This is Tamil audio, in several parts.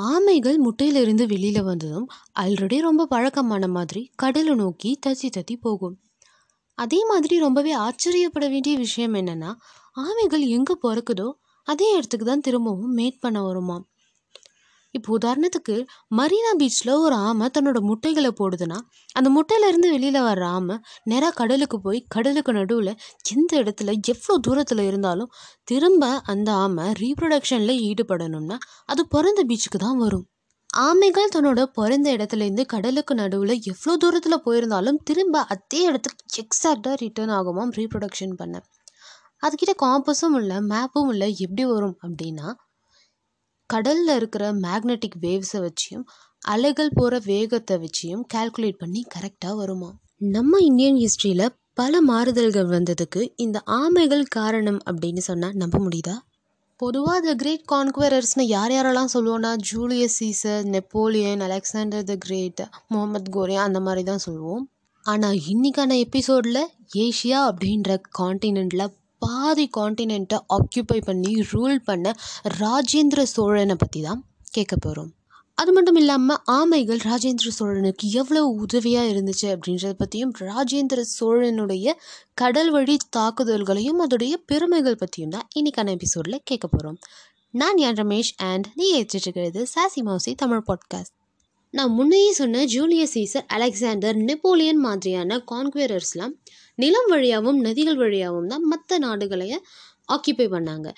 ஆமைகள் முட்டையிலிருந்து வெளியில் வந்ததும் ஆல்ரெடி ரொம்ப பழக்கமான மாதிரி கடலை நோக்கி தத்தி தத்தி போகும். அதே மாதிரி ரொம்பவே ஆச்சரியப்பட வேண்டிய விஷயம் என்னென்னா ஆமைகள் எங்கே பிறக்குதோ அதே இடத்துக்கு தான் திரும்பவும் மேட் பண்ண வருமாம். இப்போ உதாரணத்துக்கு மரீனா பீச்சில் ஒரு ஆமை தன்னோட முட்டைகளை போடுதுன்னா, அந்த முட்டையிலேருந்து வெளியில் வர்ற ஆமை நேராக கடலுக்கு போய் கடலுக்கு நடுவில் எந்த இடத்துல, எவ்வளோ தூரத்தில் இருந்தாலும் திரும்ப அந்த ஆமை ரீப்ரொடக்ஷனில் ஈடுபடணும்னா, அது பிறந்த பீச்சுக்கு தான் வரும். ஆமைகள் தன்னோட பிறந்த இடத்துலேருந்து கடலுக்கு நடுவில் எவ்வளோ தூரத்தில் போயிருந்தாலும் திரும்ப அதே இடத்துக்கு எக்ஸாக்டாக ரிட்டர்ன் ஆகுமாம் ரீப்ரொடக்ஷன் பண்ண. அதுக்கிட்ட காம்பஸும் இல்லை மேப்பும் இல்லை எப்படி வரும் அப்படின்னா, கடலில் இருக்கிற மேக்னெட்டிக் வேவ்ஸை வச்சியும், அலைகள் போகிற வேகத்தை வச்சியும் கால்குலேட் பண்ணி கரெக்டாக வருமாம். நம்ம இந்தியன் ஹிஸ்ட்ரியில் பல மாறுதல்கள் வந்ததுக்கு இந்த ஆமைகள் காரணம் அப்படின்னு சொன்னால் நம்ப முடியுதா? பொதுவாக த கிரேட் கான்குவரர்ஸ்னு யார் யாரெல்லாம் சொல்லுவோம்னா, Julius Caesar, Napoleon, Alexander the Great, Muhammad Ghori அந்த மாதிரி தான் சொல்லுவோம். ஆனால் இன்னைக்கான எபிசோடில் ஏஷியா அப்படின்ற கான்டினென்ட்ல பாதி காண்டினென்ட்டை ஆக்குபை பண்ணி ரூல் பண்ண ராஜேந்திர சோழனை பற்றி தான் கேட்க போகிறோம் அது மட்டும் இல்லாமல் ஆமைகள் ராஜேந்திர சோழனுக்கு எவ்வளோ உதவியாக இருந்துச்சு அப்படின்றத பற்றியும் ராஜேந்திர சோழனுடைய கடல் வழி தாக்குதல்களையும், அதோடைய பெருமைகள் பற்றியும் தான் இன்றைக்கான எபிசோடில் கேட்க போகிறோம் நான் யான் ரமேஷ் அண்ட் நீ ஏற்றிட்டு இருக்கிறது சாசி மவுசி தமிழ் பாட்காஸ்ட். நான் முன்னையே சொன்ன ஜூலியஸ் சீசர், அலெக்சாண்டர், நெப்போலியன் மாதிரியான கான்குவரர்ஸ்லாம் நிலம் வழியாகவும் நதிகள் வழியாகவும் தான் மற்ற நாடுகளைய ஆக்குபை பண்ணாங்க.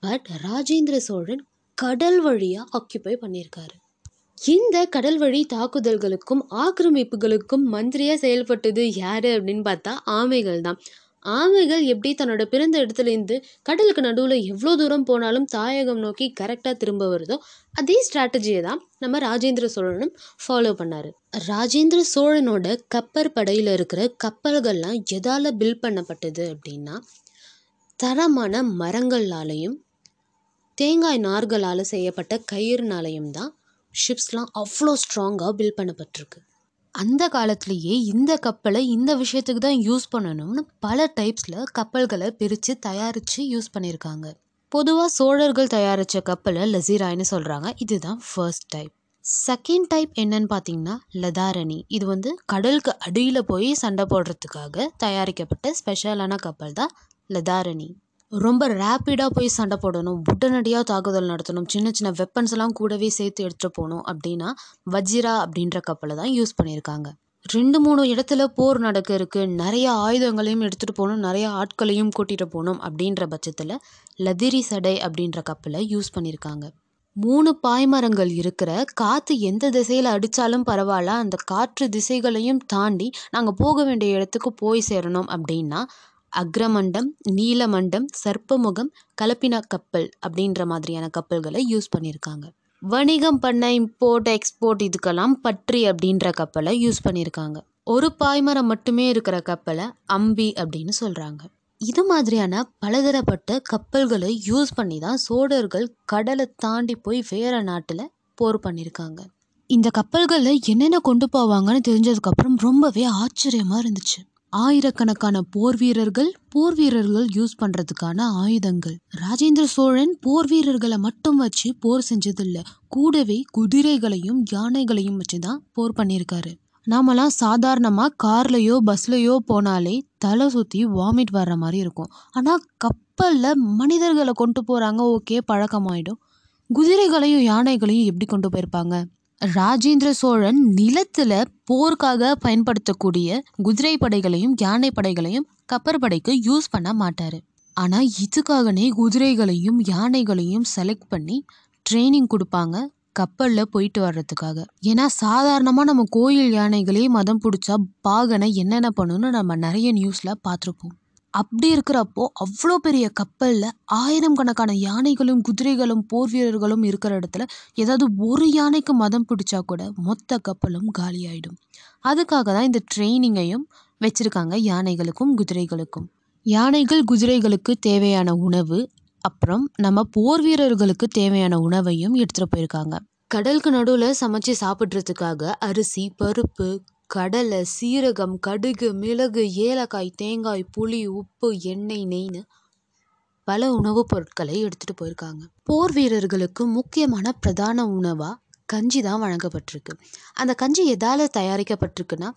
பட் ராஜேந்திர சோழன் கடல் வழியாக ஆக்குபை பண்ணியிருக்காரு. இந்த கடல் வழி தாக்குதல்களுக்கும், ஆக்கிரமிப்புகளுக்கும் மந்திரியாக செயல்பட்டது யார் அப்படின்னு பார்த்தா ஆமைகள் தான். ஆமைகள் எப்படி தன்னோட பிறந்த இடத்துலேருந்து கடலுக்கு நடுவில் எவ்வளோ தூரம் போனாலும் தாயகம் நோக்கி கரெக்டாக திரும்ப வருதோ, அதே ஸ்ட்ராட்டஜியை தான் நம்ம ராஜேந்திர சோழனும் ஃபாலோ பண்ணார் ராஜேந்திர சோழனோட கப்பற் படையில் இருக்கிற கப்பல்கள்லாம் எதால் பில்ட் பண்ணப்பட்டது அப்படின்னா, தரமான மரங்களாலையும் தேங்காய் நார்களால் செய்யப்பட்ட கயிறுனாலையும் தான் ஷிப்ஸ்லாம் அவ்வளோ ஸ்ட்ராங்காக பில்ட் பண்ணப்பட்டிருக்கு. அந்த காலத்துலேயே இந்த கப்பலை இந்த விஷயத்துக்கு தான் யூஸ் பண்ணணும்னு பல டைப்ஸில் கப்பல்களை பிரித்து தயாரித்து யூஸ் பண்ணியிருக்காங்க. பொதுவாக சோழர்கள் தயாரித்த கப்பலை லெசிராய்ன்னு சொல்கிறாங்க இதுதான் ஃபர்ஸ்ட் டைப். செகண்ட் டைப் என்னன்னு பார்த்தீங்கன்னா, லதாரணி. இது வந்து கடலுக்கு அடியில் போய் சண்டை போடுறதுக்காக தயாரிக்கப்பட்ட ஸ்பெஷலான கப்பல் தான் லதாரணி. ரொம்ப ரேப்பிடாக போய் சண்டை போடணும், உடனடியாக தாக்குதல் நடத்தணும், சின்ன சின்ன வெப்பன்ஸ் எல்லாம் கூடவே சேர்த்து எடுத்துகிட்டு போகணும் அப்படின்னா, வஜிரா அப்படின்ற கப்பலை தான் யூஸ் பண்ணியிருக்காங்க. 2, 3 இடத்துல போர் நடக்க இருக்கு, நிறைய ஆயுதங்களையும் எடுத்துட்டு போகணும். நிறைய ஆட்களையும் கூட்டிட்டு போகணும் அப்படின்ற பட்சத்தில் லதிரி சடை அப்படின்ற கப்பலை யூஸ் பண்ணியிருக்காங்க. மூணு பாய்மரங்கள் இருக்கிற, காற்று எந்த திசையில் அடித்தாலும் பரவாயில்ல. அந்த காற்று திசைகளையும் தாண்டி நாங்கள் போக வேண்டிய இடத்துக்கு போய் சேரணும் அப்படின்னா, அக்ரமண்டம், நீலமண்டம், சர்ப்பமுகம், கலப்பின கப்பல் அப்படின்ற மாதிரியான கப்பல்களை யூஸ் பண்ணியிருக்காங்க. வணிகம் பண்ண இம்போர்ட், எக்ஸ்போர்ட் இதுக்கெல்லாம் பட்ரி அப்படின்ற கப்பலை யூஸ் பண்ணியிருக்காங்க. ஒரு பாய்மரம் மட்டுமே இருக்கிற கப்பலை அம்பி அப்படின்னு சொல்கிறாங்க இது மாதிரியான பலதரப்பட்ட கப்பல்களை யூஸ் பண்ணி தான் சோழர்கள் கடலை தாண்டி போய் வேற நாட்டில் போர் பண்ணியிருக்காங்க. இந்த கப்பல்களில் என்னென்ன கொண்டு போவாங்கன்னு தெரிஞ்சதுக்கப்புறம் ரொம்பவே ஆச்சரியமாக இருந்துச்சு. ஆயிரக்கணக்கான போர் வீரர்கள், போர் வீரர்கள் யூஸ் பண்றதுக்கான ஆயுதங்கள். ராஜேந்திர சோழன் போர் வீரர்களை மட்டும் வச்சு போர் செஞ்சதில்ல. கூடவே குதிரைகளையும், யானைகளையும் வச்சு தான் போர் பண்ணியிருக்காரு. நாமெல்லாம் சாதாரணமா கார்லயோ, பஸ்லயோ போனாலே தலை சுத்தி வாமிட் வர்ற மாதிரி இருக்கும். ஆனா கப்பல்ல மனிதர்களை கொண்டு போறாங்க ஓகே பழக்கமாயிடும். குதிரைகளையும், யானைகளையும் எப்படி கொண்டு போயிருப்பாங்க? ராஜேந்திர சோழன் நிலத்துல போருக்காக பயன்படுத்தக்கூடிய குதிரை படைகளையும், யானை படைகளையும் கப்பற்படைக்கு யூஸ் பண்ண மாட்டாரு. ஆனா இதுக்காகனே குதிரைகளையும், யானைகளையும் செலக்ட் பண்ணி ட்ரெய்னிங் கொடுப்பாங்க கப்பலில் போயிட்டு வர்றதுக்காக. ஏன்னா சாதாரணமாக நம்ம கோயில் யானைகளே மதம் பிடிச்சா பாகனை என்னென்ன பண்ணுன்னு நம்ம நிறைய நியூஸில் பார்த்துருப்போம் அப்படி இருக்கிறப்போ அவ்வளோ பெரிய கப்பலில் ஆயிரம் கணக்கான யானைகளும், குதிரைகளும், போர் வீரர்களும் இருக்கிற இடத்துல ஏதாவது ஒரு யானைக்கு மதம் பிடிச்சா கூட மொத்த கப்பலும் காலியாயிடும். அதுக்காக தான் இந்த ட்ரெயினிங்கையும் வச்சுருக்காங்க யானைகளுக்கும், குதிரைகளுக்கும். யானைகள், குதிரைகளுக்கு தேவையான உணவு, அப்புறம் நம்ம போர் வீரர்களுக்கு தேவையான உணவையும் எடுத்துகிட்டு போயிருக்காங்க. கடலுக்கு நடுவில் சமைச்சு சாப்பிட்றதுக்காக அரிசி, பருப்பு, கடலை, சீரகம், கடுகு, மிளகு, ஏலக்காய், தேங்காய், புளி, உப்பு, எண்ணெய், நெய்ன்னு பல உணவுப் பொருட்களை எடுத்துகிட்டு போயிருக்காங்க. போர் வீரர்களுக்கு முக்கியமான பிரதான உணவாக கஞ்சி தான் வழங்கப்பட்டிருக்கு. அந்த கஞ்சி எதால் தயாரிக்கப்பட்டிருக்குன்னா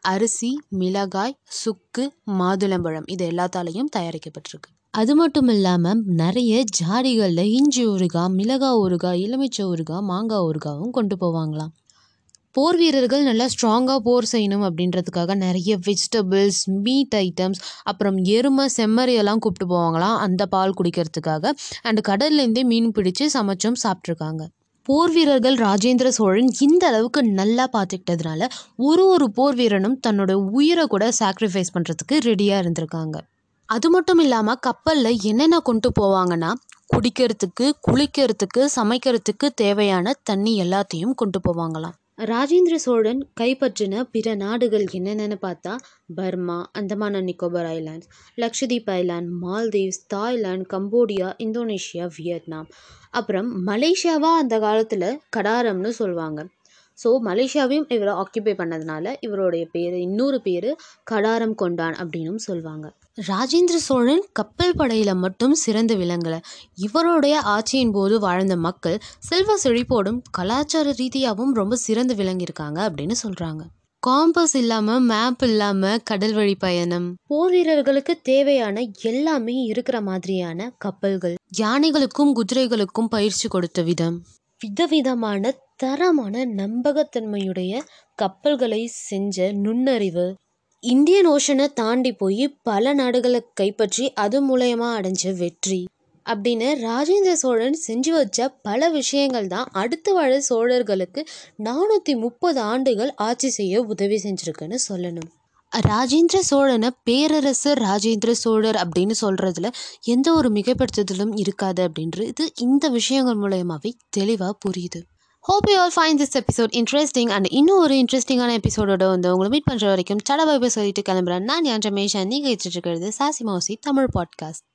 அரிசி மிளகாய் சுக்கு மாதுளம்பழம் இது எல்லாத்தாலையும் தயாரிக்கப்பட்டிருக்கு. அது மட்டும் இல்லாமல் நிறைய ஜாடிகளில் இஞ்சி ஊறுகாய் மிளகாய் ஊறுகாய் எலுமிச்சை ஊறுகாய் மாங்காய் ஊறுகாயும் கொண்டு போவாங்களாம். போர் வீரர்கள் நல்லா ஸ்ட்ராங்காக போர் செய்யணும் அப்படின்றதுக்காக நிறைய வெஜிடபிள்ஸ் மீட் ஐட்டம்ஸ் அப்புறம் எருமை செம்மறியெல்லாம் கூப்பிட்டு போவாங்களாம். அந்த பால் குடிக்கிறதுக்காக. அண்டு கடல்லேருந்தே மீன் பிடிச்சு சமைச்சும் சாப்பிட்ருக்காங்க போர் வீரர்கள் ராஜேந்திர சோழன் இந்த அளவுக்கு நல்லா பார்த்துக்கிட்டதுனால ஒரு ஒரு போர் வீரனும் தன்னோட உயிரை கூட சாக்ரிஃபைஸ் பண்ணுறதுக்கு ரெடியாக இருந்திருக்காங்க. அது மட்டும் இல்லாமல் கப்பலில் என்னென்ன கொண்டு போவாங்கன்னா குடிக்கிறதுக்கு குளிக்கிறதுக்கு சமைக்கிறதுக்கு தேவையான தண்ணி எல்லாத்தையும் கொண்டு போவாங்களாம். ராஜேந்திர சோழன் கைப்பற்றின பிற நாடுகள் என்னென்னு பார்த்தா Burma Andaman and Nicobar islands Lakshadweep island Maldives Thailand Cambodia Indonesia Vietnam. அப்புறம் மலேசியாவாக அந்த காலத்தில் கடாரம்னு சொல்லுவாங்க ஸோ மலேசியாவையும் இவர் ஆக்கியபை பண்ணதுனால இவருடைய பேர் இன்னொரு பேர் கடாரம் கொண்டான் அப்படின்னும் சொல்லுவாங்க ராஜேந்திர சோழன் கப்பல் படையில் மட்டும் சிறந்து விளங்கலை. இவருடைய ஆட்சியின் போது வாழ்ந்த மக்கள் செல்வ செழிப்போடும் கலாச்சார ரீதியாகவும் ரொம்ப சிறந்து விளங்கியிருக்காங்க அப்படின்னு சொல்கிறாங்க காம்பஸ் இல்லாமல் மேப் இல்லாமல் கடல் வழி பயணம். போர் வீரர்களுக்கு தேவையான எல்லாமே இருக்கிற மாதிரியான கப்பல்கள். யானைகளுக்கும் குதிரைகளுக்கும் பயிற்சி கொடுத்த விதம். விதவிதமான தரமான நம்பகத்தன்மையுடைய கப்பல்களை செஞ்ச நுண்ணறிவு. இந்தியன் ஓஷனை தாண்டி போய் பல நாடுகளை கைப்பற்றி அது மூலயமா அடைஞ்ச வெற்றி. அப்படின்னு ராஜேந்திர சோழன் செஞ்சு வச்ச பல விஷயங்கள் தான் அடுத்து வாழ சோழர்களுக்கு நானூற்றி முப்பது ஆண்டுகள் ஆட்சி செய்ய உதவி செஞ்சுருக்குன்னு சொல்லணும். ராஜேந்திர சோழனை பேரரசர் ராஜேந்திர சோழர் அப்படின்னு சொல்கிறதுல எந்த ஒரு மிகைப்படுத்துதலும் இருக்காது அப்படின்றது இந்த விஷயங்கள் மூலயமாவே தெளிவாக புரியுது. Hope you all fine this episode interesting and இன்னும் ஒரு இன்ட்ரெஸ்டிங்கான எபிசோடோட வந்து உங்களை மீட் பண்ணுற வரைக்கும் சட சொல்லிட்டு கிளம்புறேன். நான் என் ரமேஷன் நீங்கள் வச்சுட்டு இருக்கிறது சாசி மௌசி தமிழ் பாட்காஸ்ட்